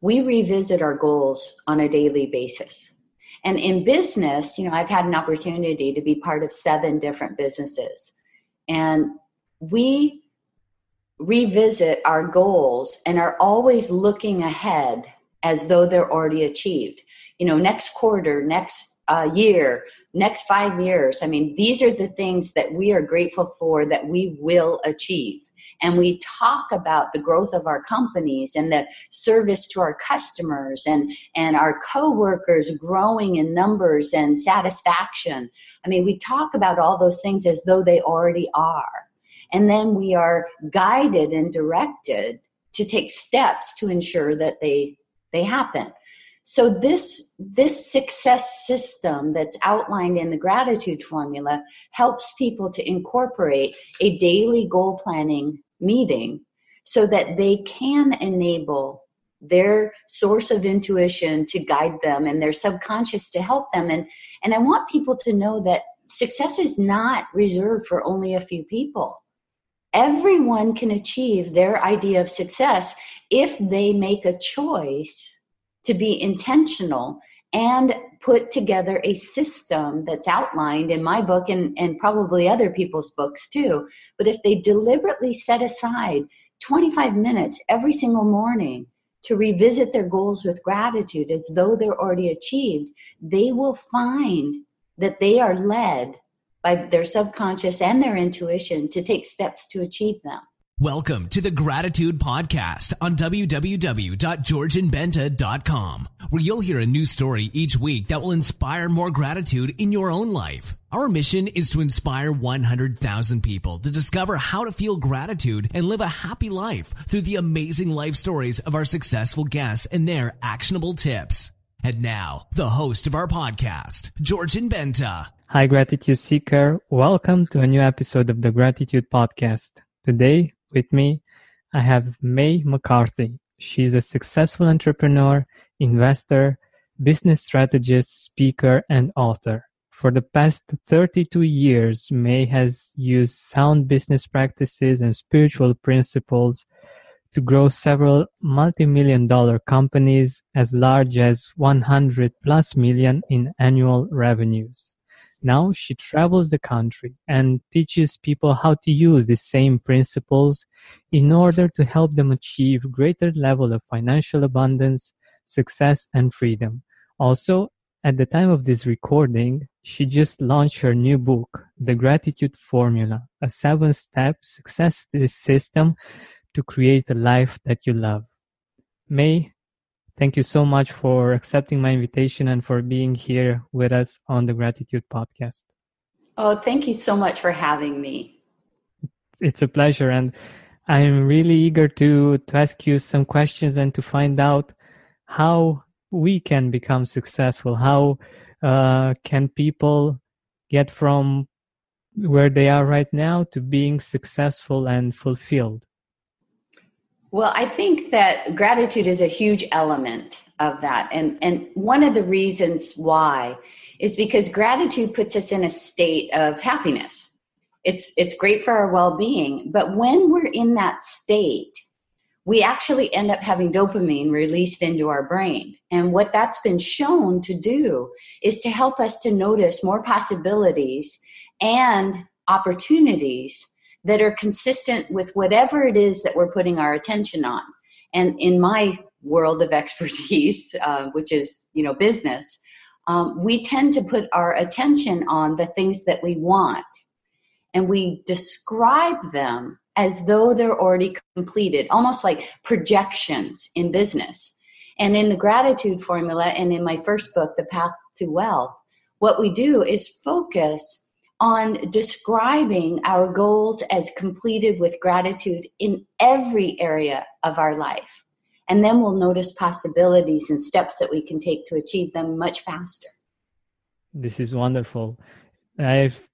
we revisit our goals on a daily basis. And in business, you know, I've had an opportunity to be part of seven different businesses. And we revisit our goals and are always looking ahead as though they're already achieved. You know, next quarter, next uh, year, next five years. I mean, these are the things that we are grateful for that we will achieve. And we talk about the growth of our companies and the service to our customers and, and our coworkers growing in numbers and satisfaction. I mean, we talk about all those things as though they already are. And then we are guided and directed to take steps to ensure that they, they happen. So this this success system that's outlined in the gratitude formula helps people to incorporate a daily goal planning meeting so that they can enable their source of intuition to guide them and their subconscious to help them and and I want people to know that success is not reserved for only a few people. Everyone can achieve their idea of success if they make a choice to be intentional and put together a system that's outlined in my book and, and probably other people's books too. But if they deliberately set aside 25 minutes every single morning to revisit their goals with gratitude as though they're already achieved, they will find that they are led by their subconscious and their intuition to take steps to achieve them. Welcome to the Gratitude Podcast on www.georgianbenta.com, where you'll hear a new story each week that will inspire more gratitude in your own life. Our mission is to inspire 100,000 people to discover how to feel gratitude and live a happy life through the amazing life stories of our successful guests and their actionable tips. And now, the host of our podcast, Georgian Benta. Hi, Gratitude Seeker. Welcome to a new episode of the Gratitude Podcast. Today, with me, I have May McCarthy. She's a successful entrepreneur, investor, business strategist, speaker, and author. For the past 32 years, May has used sound business practices and spiritual principles to grow several multi-million dollar companies as large as 100 plus million in annual revenues. Now she travels the country and teaches people how to use the same principles in order to help them achieve greater level of financial abundance, success, and freedom. Also, at the time of this recording, she just launched her new book, The Gratitude Formula, a seven step success system to create a life that you love. May, Thank you so much for accepting my invitation and for being here with us on the Gratitude Podcast. Oh, thank you so much for having me. It's a pleasure. And I'm really eager to, to ask you some questions and to find out how we can become successful. How uh, can people get from where they are right now to being successful and fulfilled? Well, I think that gratitude is a huge element of that. And, and one of the reasons why is because gratitude puts us in a state of happiness. It's, it's great for our well being. But when we're in that state, we actually end up having dopamine released into our brain. And what that's been shown to do is to help us to notice more possibilities and opportunities that are consistent with whatever it is that we're putting our attention on. And in my world of expertise, uh, which is you know business, um, we tend to put our attention on the things that we want, and we describe them as though they're already completed, almost like projections in business. And in the gratitude formula, and in my first book, The Path to Wealth, what we do is focus on describing our goals as completed with gratitude in every area of our life. And then we'll notice possibilities and steps that we can take to achieve them much faster. This is wonderful. I've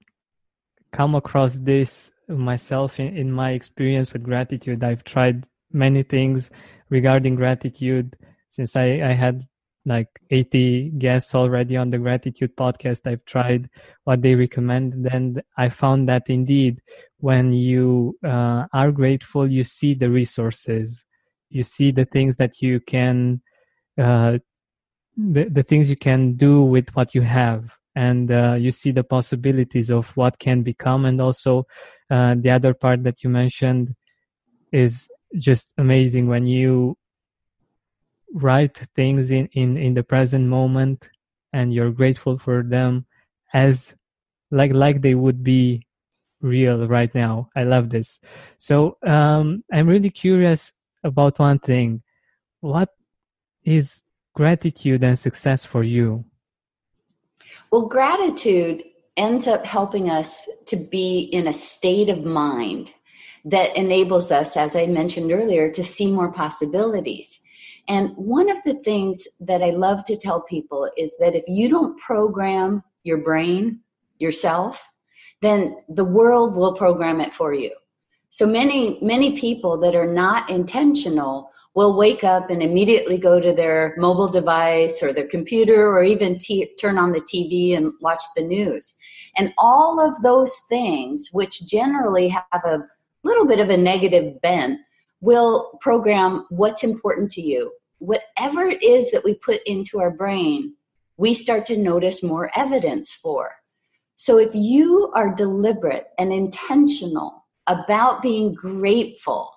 come across this myself in, in my experience with gratitude. I've tried many things regarding gratitude since I, I had like 80 guests already on the gratitude podcast. I've tried what they recommend and i found that indeed when you uh, are grateful you see the resources. You see the things that you can uh, the, the things you can do with what you have. And uh, you see the possibilities of what can become. And also uh, the other part that you mentioned is just amazing when you write things in, in, in the present moment and you're grateful for them as like like they would be real right now. I love this. So um, i'm really curious about one thing. What is gratitude and success for you? Well gratitude ends up helping us to be in a state of mind that enables us as i mentioned earlier to see more possibilities and one of the things that I love to tell people is that if you don't program your brain yourself, then the world will program it for you. So many, many people that are not intentional will wake up and immediately go to their mobile device or their computer or even t- turn on the TV and watch the news. And all of those things, which generally have a little bit of a negative bent, will program what's important to you. Whatever it is that we put into our brain, we start to notice more evidence for. So if you are deliberate and intentional about being grateful,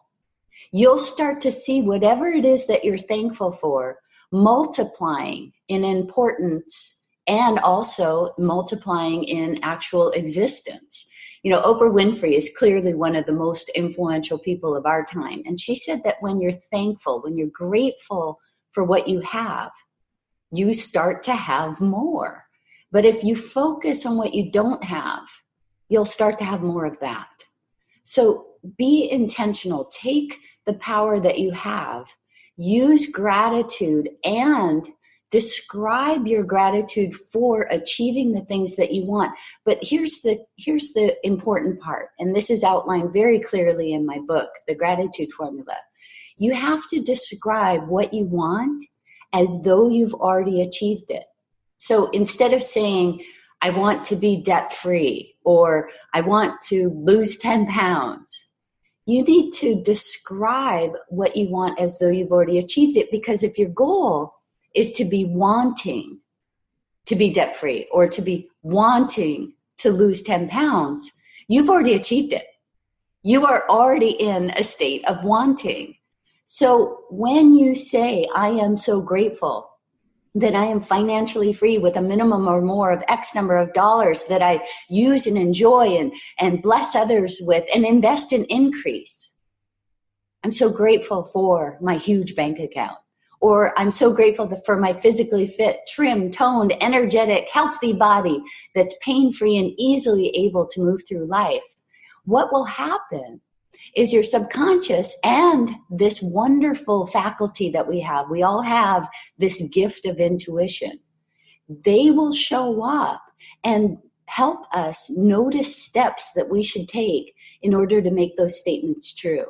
you'll start to see whatever it is that you're thankful for multiplying in importance and also multiplying in actual existence you know, Oprah Winfrey is clearly one of the most influential people of our time. And she said that when you're thankful, when you're grateful for what you have, you start to have more. But if you focus on what you don't have, you'll start to have more of that. So be intentional. Take the power that you have, use gratitude and describe your gratitude for achieving the things that you want. But here's the here's the important part and this is outlined very clearly in my book the gratitude formula. You have to describe what you want as though you've already achieved it. So instead of saying i want to be debt free or i want to lose 10 pounds you need to describe what you want as though you've already achieved it. Because if your goal is to be wanting to be debt free or to be wanting to lose 10 pounds, you've already achieved it. You are already in a state of wanting. So when you say, I am so grateful that I am financially free with a minimum or more of X number of dollars that I use and enjoy and, and bless others with and invest in increase. I'm so grateful for my huge bank account or I'm so grateful for my physically fit, trim, toned, energetic, healthy body that's pain free and easily able to move through life. What will happen is your subconscious and this wonderful faculty that we have, we all have this gift of intuition. They will show up and help us notice steps that we should take in order to make those statements true.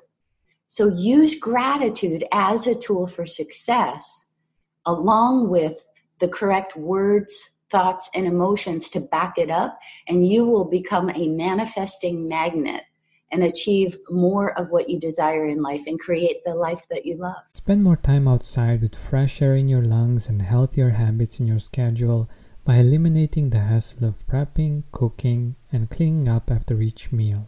So use gratitude as a tool for success, along with the correct words, thoughts, and emotions to back it up, and you will become a manifesting magnet and achieve more of what you desire in life and create the life that you love. Spend more time outside with fresh air in your lungs and healthier habits in your schedule by eliminating the hassle of prepping, cooking, and cleaning up after each meal.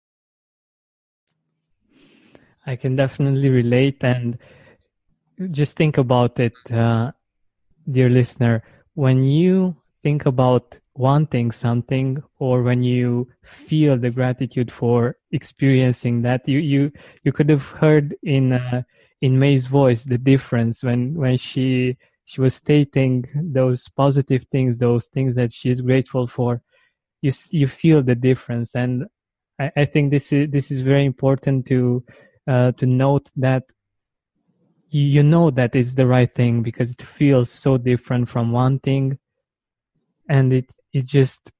I can definitely relate and just think about it, uh, dear listener. When you think about wanting something or when you feel the gratitude for experiencing that you you you could have heard in uh, in May's voice the difference when when she she was stating those positive things those things that she is grateful for you you feel the difference and I, I think this is this is very important to uh, to note that you, know that it's the right thing because it feels so different from one thing and it it just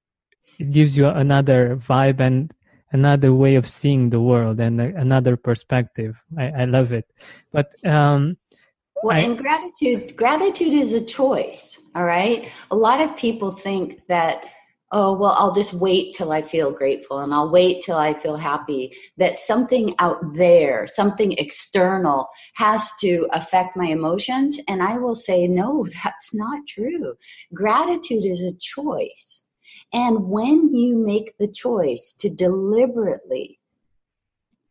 it gives you another vibe and another way of seeing the world and another perspective. I, I love it. But um, well, I, and gratitude gratitude is a choice. All right. A lot of people think that oh well i'll just wait till i feel grateful and i'll wait till i feel happy that something out there something external has to affect my emotions. And i will say no that's not true. Gratitude is a choice. And when you make the choice to deliberately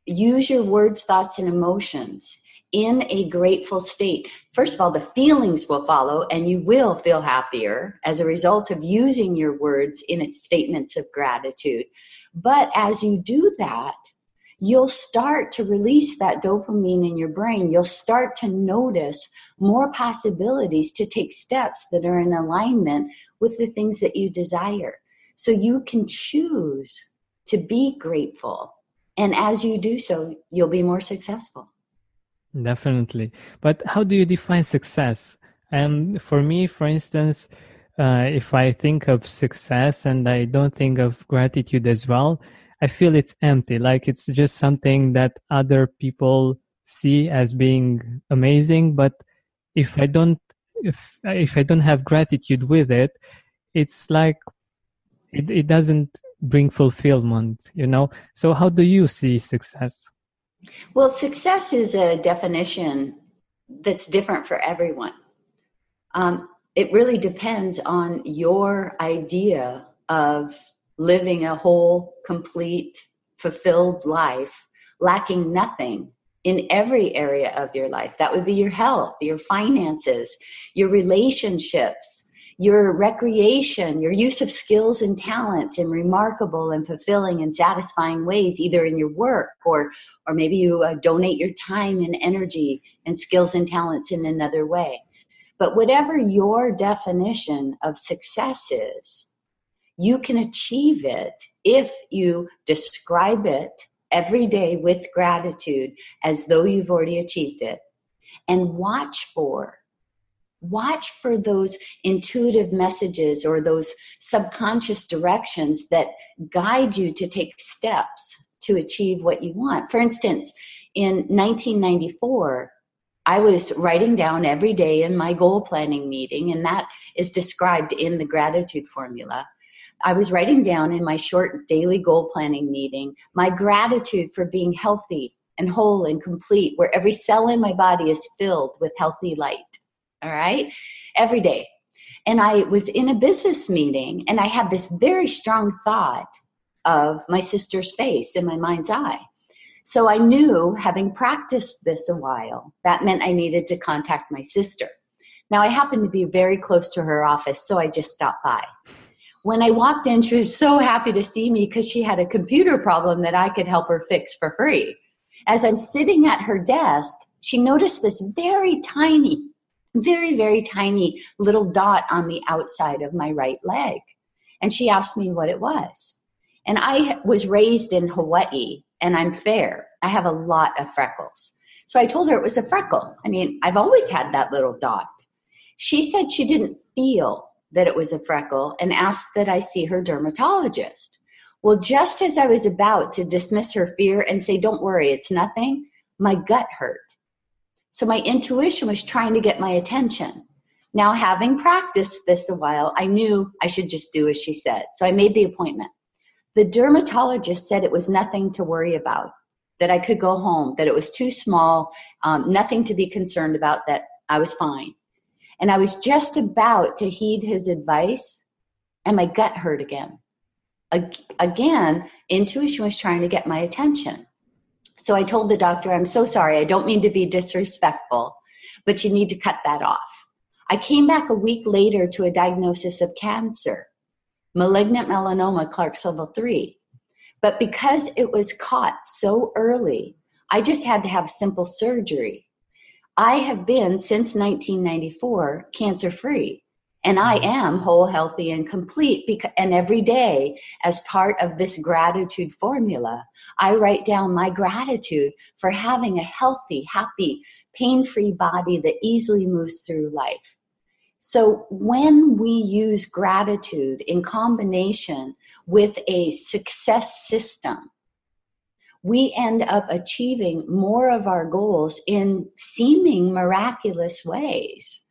use your words, thoughts, and emotions in a grateful state, first of all, the feelings will follow and you will feel happier as a result of using your words in statements of gratitude. But as you do that, you'll start to release that dopamine in your brain. You'll start to notice more possibilities to take steps that are in alignment with the things that you desire. So you can choose to be grateful. And as you do so, you'll be more successful. Definitely. But how do you define success? And for me, for instance, uh, if I think of success and I don't think of gratitude as well, I feel it's empty. Like it's just something that other people see as being amazing. But if I don't, if if I don't have gratitude with it, it's like it, it doesn't bring fulfillment you know so how do you see success well success is a definition that's different for everyone. Um, it really depends on your idea of living a whole complete fulfilled life lacking nothing in every area of your life. That would be your health your finances your relationships your recreation, your use of skills and talents in remarkable and fulfilling and satisfying ways, either in your work or, or maybe you uh, donate your time and energy and skills and talents in another way. But whatever your definition of success is, you can achieve it if you describe it every day with gratitude as though you've already achieved it and watch for watch for those intuitive messages or those subconscious directions that guide you to take steps to achieve what you want. For instance, in 1994, I was writing down every day in my goal planning meeting, and that is described in the gratitude formula. I was writing down in my short daily goal planning meeting my gratitude for being healthy and whole and complete, where every cell in my body is filled with healthy light all right, every day. And I was in a business meeting and I had this very strong thought of my sister's face in my mind's eye. So I knew, having practiced this a while, that meant I needed to contact my sister. Now I happened to be very close to her office, so I just stopped by. When I walked in, she was so happy to see me because she had a computer problem that I could help her fix for free. As I'm sitting at her desk, she noticed this very tiny very, very tiny little dot on the outside of my right leg. And she asked me what it was. And I was raised in Hawaii and I'm fair. I have a lot of freckles. So I told her it was a freckle. I mean, I've always had that little dot. She said she didn't feel that it was a freckle and asked that I see her dermatologist. Well, just as I was about to dismiss her fear and say, don't worry, it's nothing, my gut hurt. So my intuition was trying to get my attention. Now, having practiced this a while, I knew I should just do as she said. So I made the appointment. The dermatologist said it was nothing to worry about, that I could go home, that it was too small, um, nothing to be concerned about, that I was fine. And I was just about to heed his advice, and my gut hurt again. Again, intuition was trying to get my attention. So I told the doctor, I'm so sorry. I don't mean to be disrespectful, but you need to cut that off. I came back a week later to a diagnosis of cancer, malignant melanoma, Clark's level 3. But because it was caught so early, I just had to have simple surgery. I have been since 1994 cancer free. And I mm-hmm. am whole, healthy, and complete. Because, and every day, as part of this gratitude formula, I write down my gratitude for having a healthy, happy, pain free body that easily moves through life. So when we use gratitude in combination with a success system, we end up achieving more of our goals in seeming miraculous ways.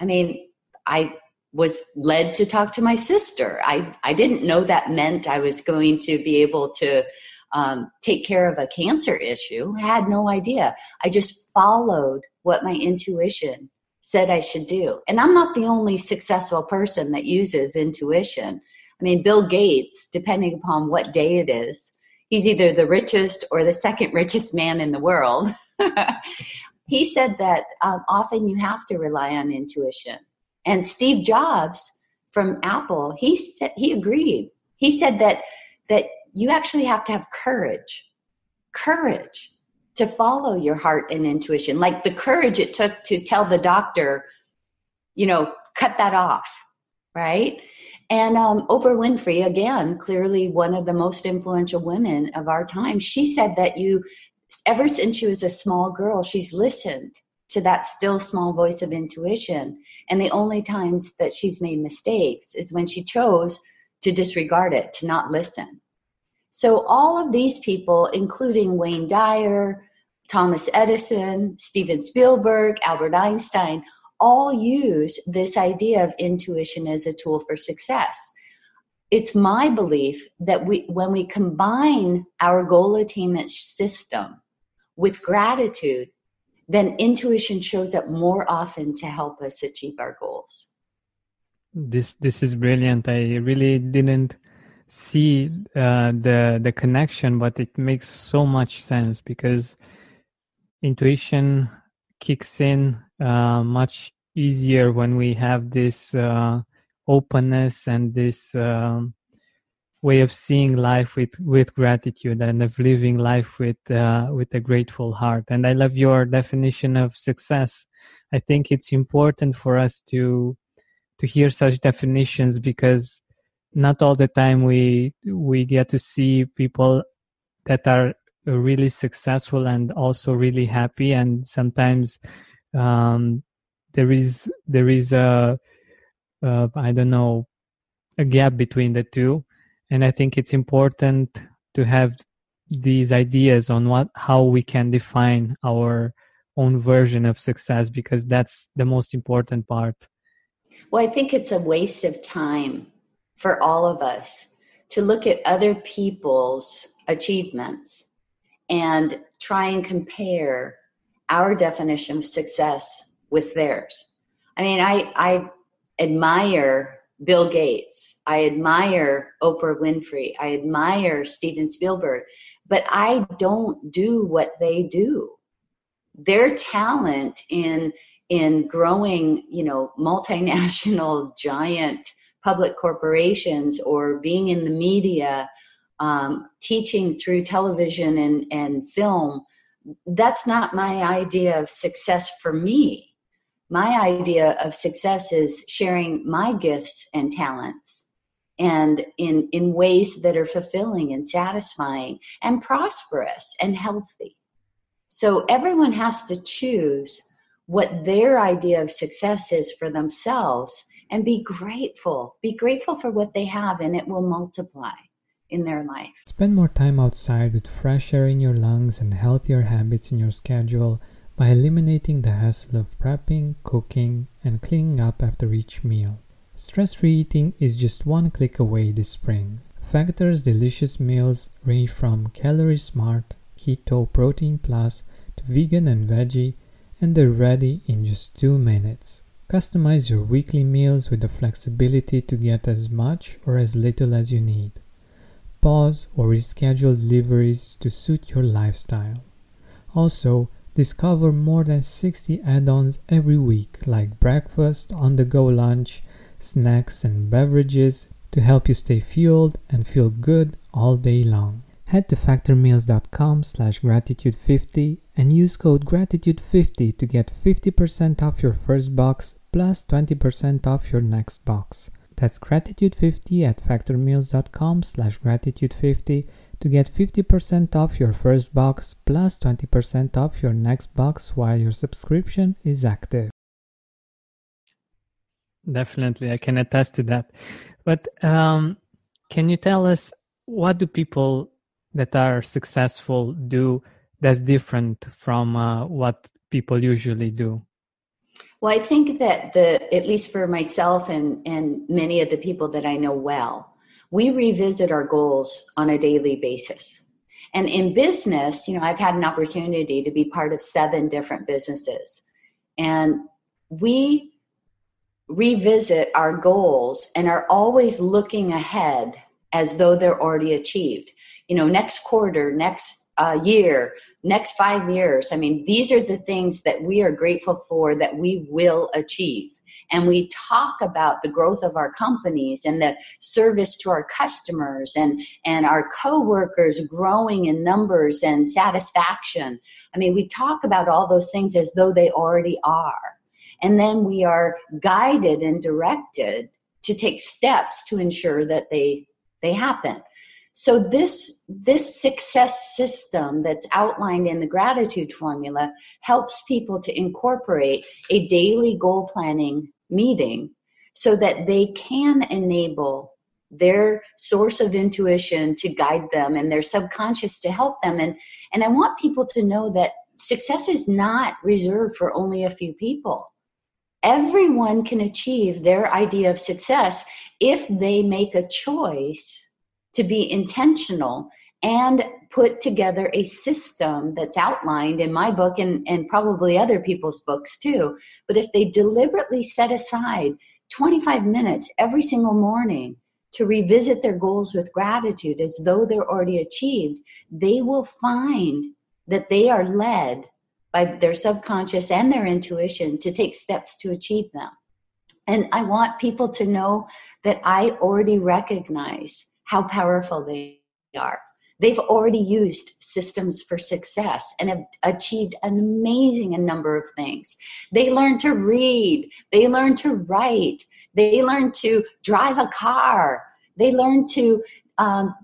I mean, I was led to talk to my sister. I, I didn't know that meant I was going to be able to um, take care of a cancer issue. I had no idea. I just followed what my intuition said I should do. And I'm not the only successful person that uses intuition. I mean, Bill Gates, depending upon what day it is, he's either the richest or the second richest man in the world. he said that um, often you have to rely on intuition. And Steve Jobs from Apple, he said he agreed. He said that that you actually have to have courage, courage to follow your heart and intuition, like the courage it took to tell the doctor, you know, cut that off, right? And um, Oprah Winfrey, again, clearly one of the most influential women of our time, she said that you, ever since she was a small girl, she's listened to that still small voice of intuition. And the only times that she's made mistakes is when she chose to disregard it, to not listen. So all of these people, including Wayne Dyer, Thomas Edison, Steven Spielberg, Albert Einstein, all use this idea of intuition as a tool for success. It's my belief that we, when we combine our goal attainment system with gratitude, then intuition shows up more often to help us achieve our goals. This this is brilliant. I really didn't see uh, the the connection, but it makes so much sense because intuition kicks in uh, much easier when we have this uh, openness and this um, way of seeing life with with gratitude and of living life with uh, with a grateful heart. And i love your definition of success. I think it's important for us to to hear such definitions because not all the time we we get to see people that are really successful and also really happy. And sometimes um, there is there is a a I don't know a gap between the two and i think it's important to have these ideas on what how we can define our own version of success because that's the most important part well i think it's a waste of time for all of us to look at other people's achievements and try and compare our definition of success with theirs. I mean, I, I admire Bill Gates. I admire Oprah Winfrey. I admire Steven Spielberg, but I don't do what they do. Their talent in in growing, you know, multinational giant public corporations or being in the media um, teaching through television and, and film, that's not my idea of success for me. My idea of success is sharing my gifts and talents and in, in ways that are fulfilling and satisfying and prosperous and healthy. So everyone has to choose what their idea of success is for themselves and be grateful. Be grateful for what they have and it will multiply in their life. Spend more time outside with fresh air in your lungs and healthier habits in your schedule by eliminating the hassle of prepping, cooking, and cleaning up after each meal. Stress free eating is just one click away this spring. Factor's delicious meals range from calorie smart, keto, protein plus to vegan and veggie, and they're ready in just two minutes. Customize your weekly meals with the flexibility to get as much or as little as you need pause or reschedule deliveries to suit your lifestyle. Also, Discover more than 60 add ons every week, like breakfast, on the go lunch, snacks, and beverages to help you stay fueled and feel good all day long. Head to factormeals.com slash gratitude50 and use code gratitude50 to get 50% off your first box plus 20% off your next box. That's gratitude50 at factormeals.com slash gratitude50 to get 50% off your first box plus 20% off your next box while your subscription is active. Definitely, I can attest to that. But um, can you tell us what do people that are successful do that's different from uh, what people usually do? Well, I think that the at least for myself and and many of the people that I know well, we revisit our goals on a daily basis. And in business, you know, I've had an opportunity to be part of seven different businesses. And we revisit our goals and are always looking ahead as though they're already achieved. You know, next quarter, next uh, year, next five years. I mean, these are the things that we are grateful for that we will achieve and we talk about the growth of our companies and the service to our customers and, and our coworkers growing in numbers and satisfaction. I mean, we talk about all those things as though they already are. And then we are guided and directed to take steps to ensure that they, they happen. So this this success system that's outlined in the gratitude formula helps people to incorporate a daily goal planning meeting so that they can enable their source of intuition to guide them and their subconscious to help them. And and I want people to know that success is not reserved for only a few people. Everyone can achieve their idea of success if they make a choice to be intentional and put together a system that's outlined in my book and, and probably other people's books too. But if they deliberately set aside 25 minutes every single morning to revisit their goals with gratitude as though they're already achieved, they will find that they are led by their subconscious and their intuition to take steps to achieve them. And I want people to know that I already recognize how powerful they are. They've already used systems for success and have achieved an amazing number of things. They learn to read, they learn to write, they learn to drive a car, they learn to um,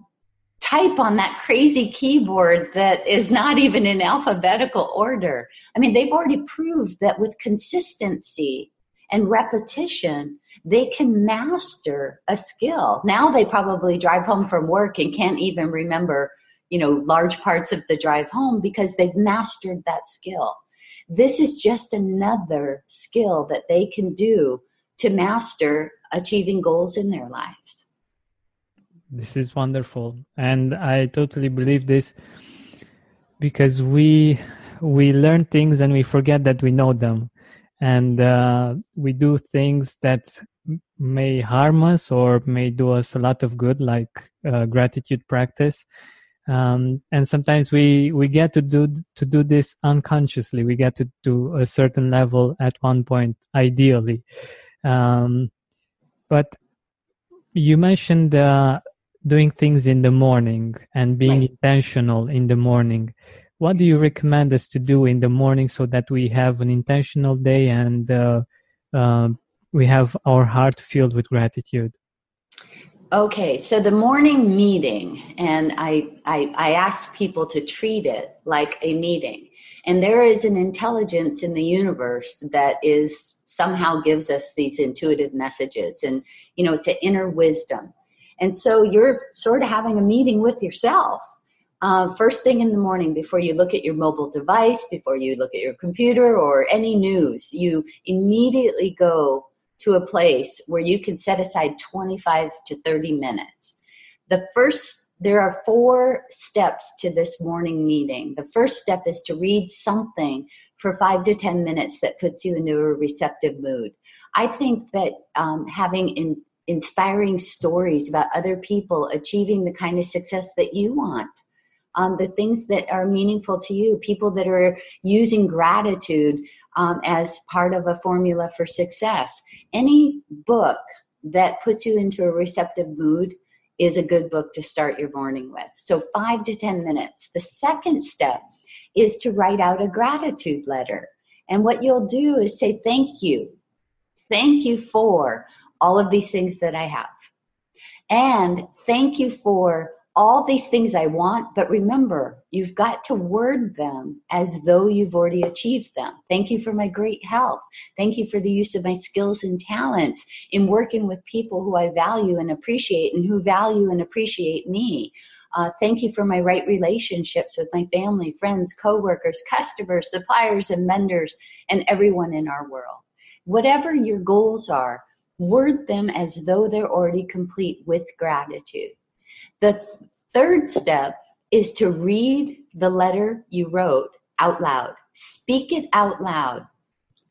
type on that crazy keyboard that is not even in alphabetical order. I mean, they've already proved that with consistency and repetition, they can master a skill. Now they probably drive home from work and can't even remember, you know, large parts of the drive home because they've mastered that skill. This is just another skill that they can do to master achieving goals in their lives. This is wonderful. And I totally believe this because we we learn things and we forget that we know them and uh, we do things that may harm us or may do us a lot of good like uh, gratitude practice. Um, and sometimes we we get to do to do this unconsciously. We get to do a certain level at one point ideally. Um, but you mentioned uh, doing things in the morning and being right. intentional in the morning what do you recommend us to do in the morning so that we have an intentional day and uh, uh, we have our heart filled with gratitude? Okay so the morning meeting and I, I i ask people to treat it like a meeting. And there is an intelligence in the universe that is somehow gives us these intuitive messages and you know it's an inner wisdom. And so you're sort of having a meeting with yourself uh, first thing in the morning before you look at your mobile device, before you look at your computer or any news, you immediately go to a place where you can set aside 25 to 30 minutes. The first there are four steps to this morning meeting. The first step is to read something for five to 10 minutes that puts you into a receptive mood. I think that um, having in, inspiring stories about other people achieving the kind of success that you want um, the things that are meaningful to you, people that are using gratitude um, as part of a formula for success. Any book that puts you into a receptive mood is a good book to start your morning with. So, five to 10 minutes. The second step is to write out a gratitude letter. And what you'll do is say, Thank you. Thank you for all of these things that I have. And thank you for all these things I want, but remember, you've got to word them as though you've already achieved them. Thank you for my great health. Thank you for the use of my skills and talents in working with people who I value and appreciate and who value and appreciate me. Uh, thank you for my right relationships with my family, friends, coworkers, customers, suppliers, and vendors, and everyone in our world. Whatever your goals are, word them as though they're already complete with gratitude. The third step is to read the letter you wrote out loud. Speak it out loud.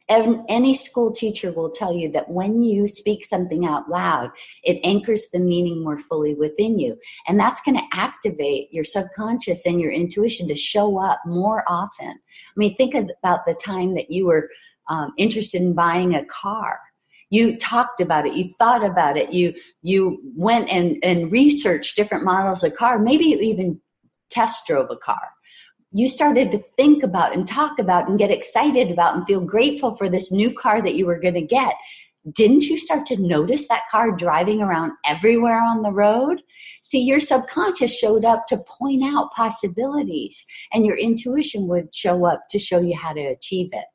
Any school teacher will tell you that when you speak something out loud, it anchors the meaning more fully within you. And that's going to activate your subconscious and your intuition to show up more often. I mean, think about the time that you were um, interested in buying a car you talked about it. You thought about it. You you went and and researched different models of car. Maybe you even test drove a car. You started to think about and talk about and get excited about and feel grateful for this new car that you were going to get. Didn't you start to notice that car driving around everywhere on the road? See, your subconscious showed up to point out possibilities, and your intuition would show up to show you how to achieve it.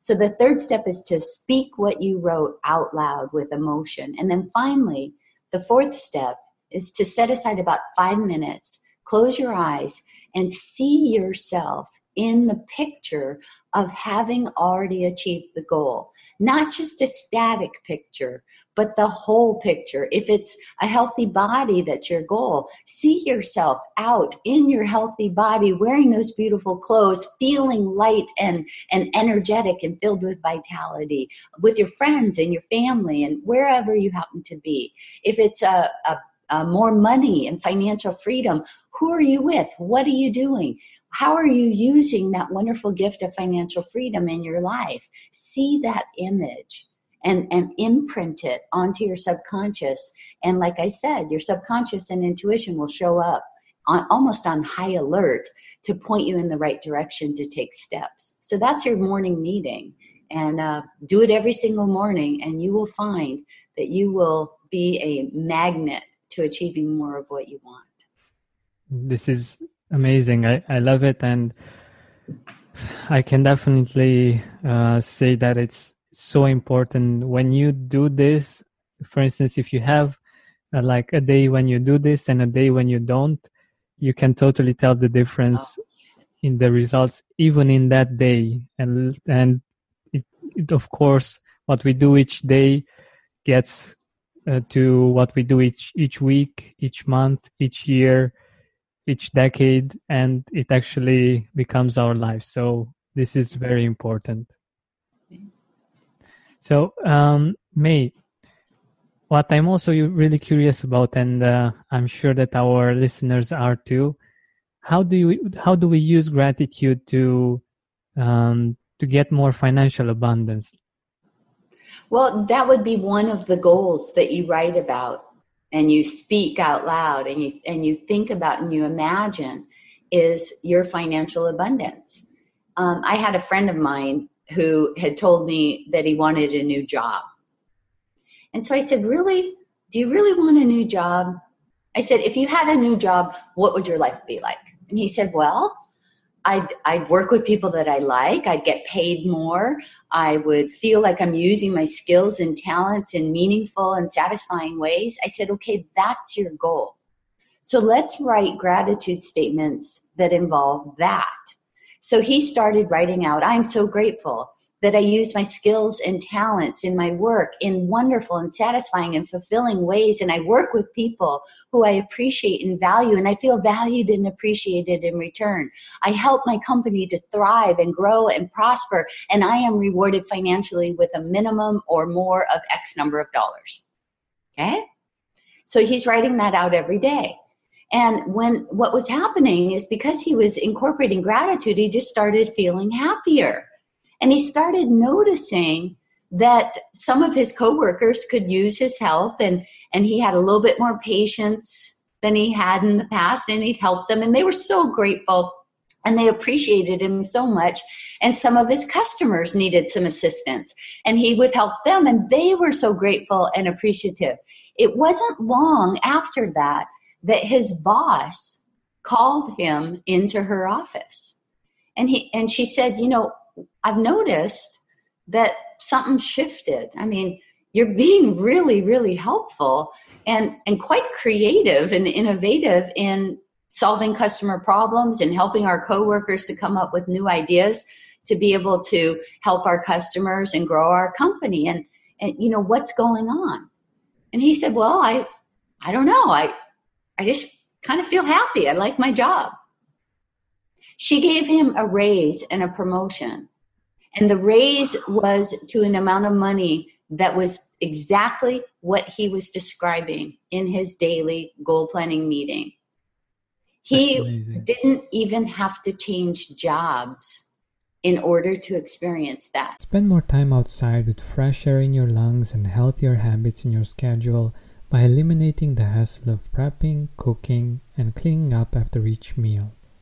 So the third step is to speak what you wrote out loud with emotion. And then finally, the fourth step is to set aside about five minutes, close your eyes, and see yourself in the picture of having already achieved the goal. Not just a static picture, but the whole picture. If it's a healthy body that's your goal, see yourself out in your healthy body, wearing those beautiful clothes, feeling light and, and energetic and filled with vitality with your friends and your family and wherever you happen to be. If it's a, a uh, more money and financial freedom. Who are you with? What are you doing? How are you using that wonderful gift of financial freedom in your life? See that image and, and imprint it onto your subconscious. And like I said, your subconscious and intuition will show up on, almost on high alert to point you in the right direction to take steps. So that's your morning meeting. And uh, do it every single morning, and you will find that you will be a magnet to achieving more of what you want. This is amazing. I, I love it. And I can definitely uh, say that it's so important when you do this. For instance, if you have uh, like a day when you do this and a day when you don't, you can totally tell the difference oh. in the results, even in that day. And and it, it, of course, what we do each day gets uh, to what we do each each week, each month, each year, each decade, and it actually becomes our life. So this is very important. So um, May, what I'm also really curious about, and uh, I'm sure that our listeners are too. How do you how do we use gratitude to um, to get more financial abundance? Well, that would be one of the goals that you write about and you speak out loud and you and you think about and you imagine is your financial abundance. Um, I had a friend of mine who had told me that he wanted a new job. And so I said, Really? Do you really want a new job? I said, If you had a new job, what would your life be like? And he said, Well, I'd, I'd work with people that I like. I'd get paid more. I would feel like I'm using my skills and talents in meaningful and satisfying ways. I said, okay, that's your goal. So let's write gratitude statements that involve that. So he started writing out, I'm so grateful that I use my skills and talents in my work in wonderful and satisfying and fulfilling ways. And I work with people who I appreciate and value, and I feel valued and appreciated in return. I help my company to thrive and grow and prosper, and I am rewarded financially with a minimum or more of X number of dollars. Okay? So he's writing that out every day. And when what was happening is because he was incorporating gratitude, he just started feeling happier. And he started noticing that some of his coworkers could use his help and and he had a little bit more patience than he had in the past and he'd helped them and they were so grateful and they appreciated him so much and some of his customers needed some assistance and he would help them and they were so grateful and appreciative. It wasn't long after that that his boss called him into her office and he and she said you know i've noticed that something shifted i mean you're being really really helpful and and quite creative and innovative in solving customer problems and helping our coworkers to come up with new ideas to be able to help our customers and grow our company and and you know what's going on and he said well i i don't know i I just kind of feel happy. I like my job. She gave him a raise and a promotion. And the raise was to an amount of money that was exactly what he was describing in his daily goal planning meeting. He didn't even have to change jobs in order to experience that. Spend more time outside with fresh air in your lungs and healthier habits in your schedule by eliminating the hassle of prepping, cooking, and cleaning up after each meal.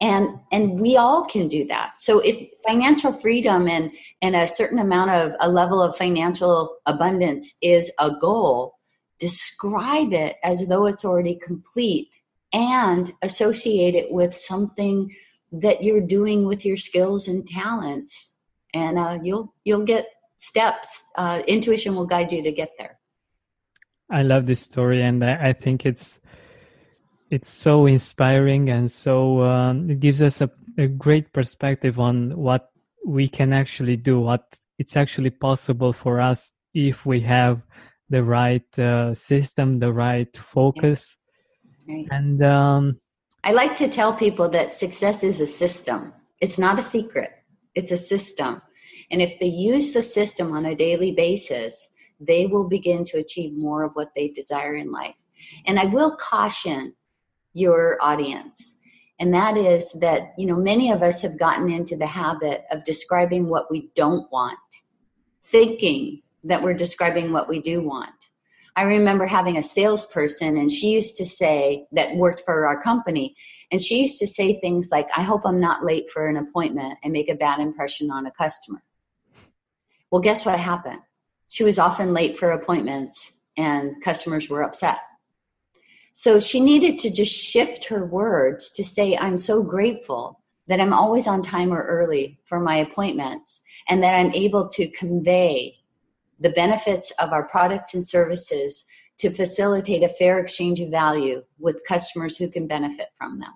And and we all can do that. So if financial freedom and and a certain amount of a level of financial abundance is a goal, describe it as though it's already complete and associate it with something that you're doing with your skills and talents and uh, you'll you'll get steps uh, intuition will guide you to get there i love this story and i, I think it's it's so inspiring and so um, it gives us a, a great perspective on what we can actually do what it's actually possible for us if we have the right uh, system the right focus right. and um, i like to tell people that success is a system it's not a secret it's a system and if they use the system on a daily basis, they will begin to achieve more of what they desire in life. And I will caution your audience. And that is that, you know, many of us have gotten into the habit of describing what we don't want, thinking that we're describing what we do want. I remember having a salesperson, and she used to say, that worked for our company, and she used to say things like, I hope I'm not late for an appointment and make a bad impression on a customer. Well, guess what happened? She was often late for appointments and customers were upset. So she needed to just shift her words to say, I'm so grateful that I'm always on time or early for my appointments and that I'm able to convey the benefits of our products and services to facilitate a fair exchange of value with customers who can benefit from them.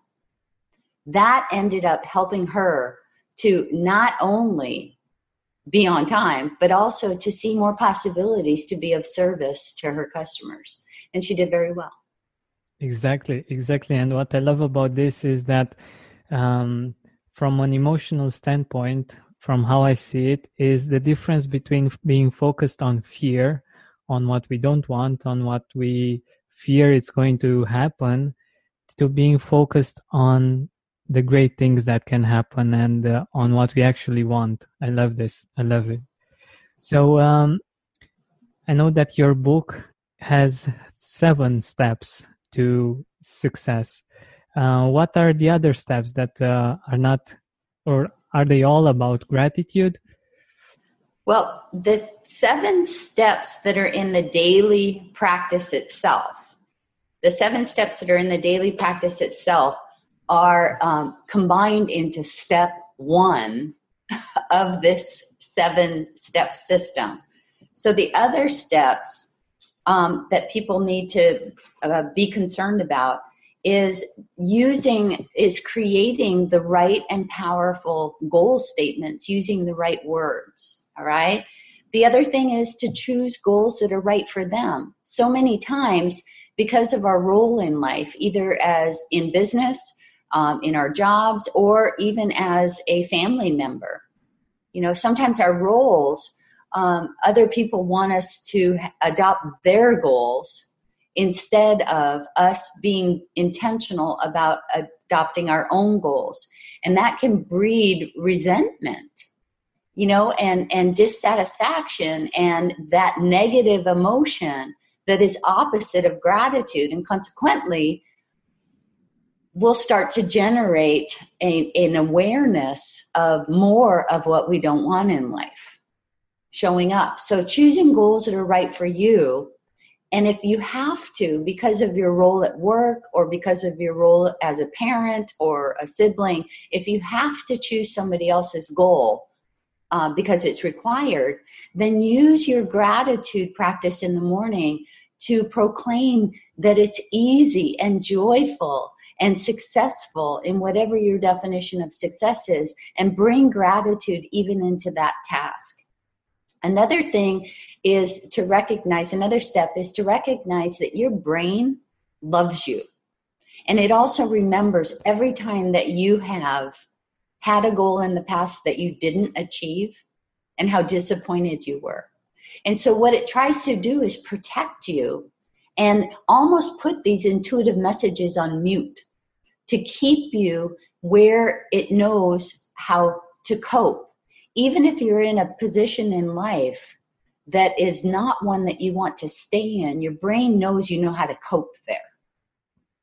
That ended up helping her to not only be on time, but also to see more possibilities to be of service to her customers. And she did very well. Exactly, exactly. And what I love about this is that um, from an emotional standpoint, from how I see it, is the difference between being focused on fear, on what we don't want, on what we fear is going to happen, to being focused on the great things that can happen and uh, on what we actually want. I love this. I love it. So um, I know that your book has seven steps to success. uh, what are the other steps that uh, are not, or are they all about gratitude? Well, the seven steps that are in the daily practice itself, the seven steps that are in the daily practice itself are um, combined into step one of this seven step system. So the other steps um, that people need to uh, be concerned about is using is creating the right and powerful goal statements using the right words all right? The other thing is to choose goals that are right for them. So many times because of our role in life either as in business um, in our jobs or even as a family member. You know sometimes our roles um, other people want us to adopt their goals instead of us being intentional about adopting our own goals. And that can breed resentment you know and and dissatisfaction and that negative emotion that is opposite of gratitude. And consequently will start to generate a, an awareness of more of what we don't want in life showing up. So choosing goals that are right for you and if you have to, because of your role at work or because of your role as a parent or a sibling, if you have to choose somebody else's goal uh, because it's required, then use your gratitude practice in the morning to proclaim that it's easy and joyful and successful in whatever your definition of success is and bring gratitude even into that task. Another thing is to recognize, another step is to recognize that your brain loves you. And it also remembers every time that you have had a goal in the past that you didn't achieve and how disappointed you were. And so, what it tries to do is protect you and almost put these intuitive messages on mute to keep you where it knows how to cope even if you're in a position in life that is not one that you want to stay in, your brain knows you know how to cope there.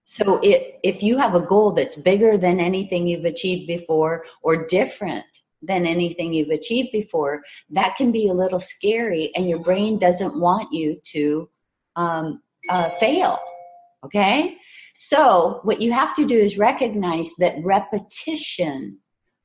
So it, if you have a goal that's bigger than anything you've achieved before or different than anything you've achieved before, that can be a little scary, and your brain doesn't want you to um, uh, fail. Okay? So, what you have to do is recognize that repetition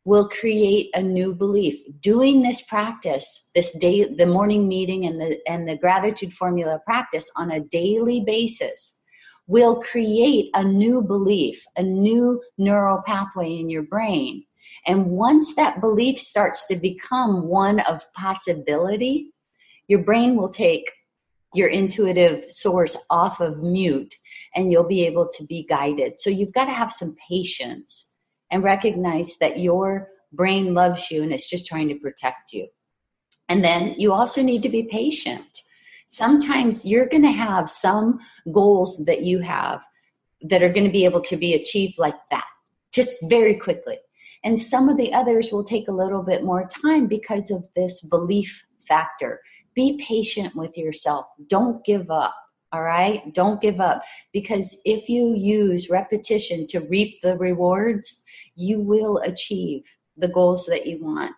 will create a new belief. Doing this practice, this day, the morning meeting and the and the gratitude formula practice on a daily basis will create a new belief, a new neural pathway in your brain. And once that belief starts to become one of possibility, your brain will take your intuitive source off of mute and you'll be able to be guided. So you've got to have some patience and recognize that your brain loves you and it's just trying to protect you. And then you also need to be patient. Sometimes you're going to have some goals that you have that are going to be able to be achieved like that, just very quickly. And some of the others will take a little bit more time because of this belief factor. Be patient with yourself. Don't give up. All right? Don't give up. Because if you use repetition to reap the rewards, you will achieve the goals that you want.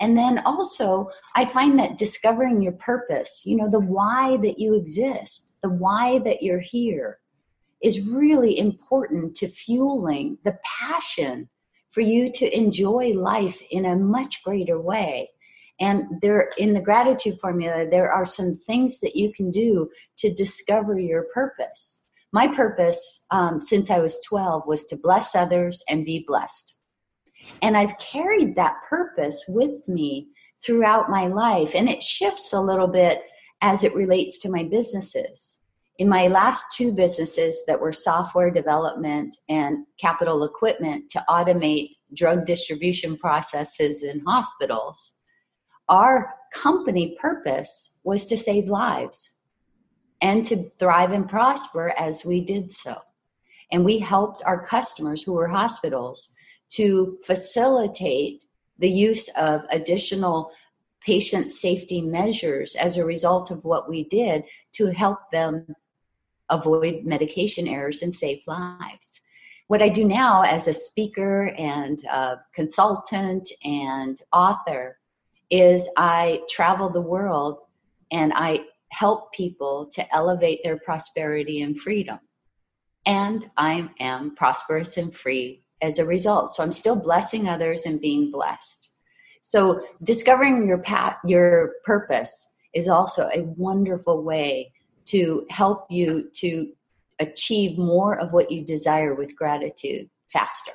And then also, I find that discovering your purpose, you know, the why that you exist, the why that you're here, is really important to fueling the passion for you to enjoy life in a much greater way. And there, in the gratitude formula, there are some things that you can do to discover your purpose. My purpose um, since I was 12 was to bless others and be blessed. And I've carried that purpose with me throughout my life, and it shifts a little bit as it relates to my businesses. In my last two businesses that were software development and capital equipment to automate drug distribution processes in hospitals, our company purpose was to save lives and to thrive and prosper as we did so. And we helped our customers who were hospitals to facilitate the use of additional patient safety measures as a result of what we did to help them avoid medication errors and save lives. what I do now as a speaker and a consultant and author is I travel the world and I help people to elevate their prosperity and freedom. And I am prosperous and free as a result. So I'm still blessing others and being blessed. So discovering your path, your purpose is also a wonderful way to help you to achieve more of what you desire with gratitude faster.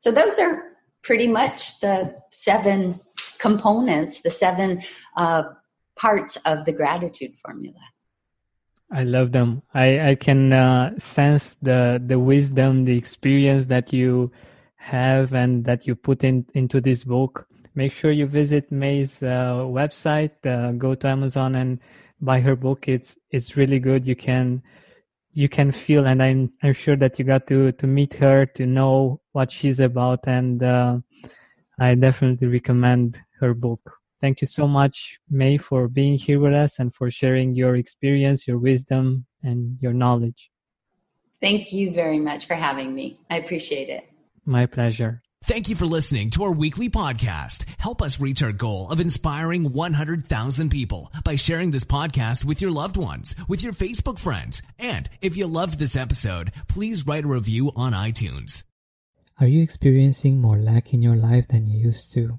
So those are pretty much the seven components, the seven uh, parts of the gratitude formula. I love them. I, I can uh, sense the the wisdom, the experience that you have and that you put in into this book. Make sure you visit May's uh, website. Uh, go to Amazon and buy her book. It's it's really good. You can you can feel, and I'm I'm sure that you got to to meet her to know what she's about, and uh, I definitely recommend her book. Thank you so much, May, for being here with us and for sharing your experience, your wisdom, and your knowledge. Thank you very much for having me. I appreciate it. My pleasure. Thank you for listening to our weekly podcast. Help us reach our goal of inspiring 100,000 people by sharing this podcast with your loved ones, with your Facebook friends. And if you loved this episode, please write a review on iTunes. Are you experiencing more lack in your life than you used to?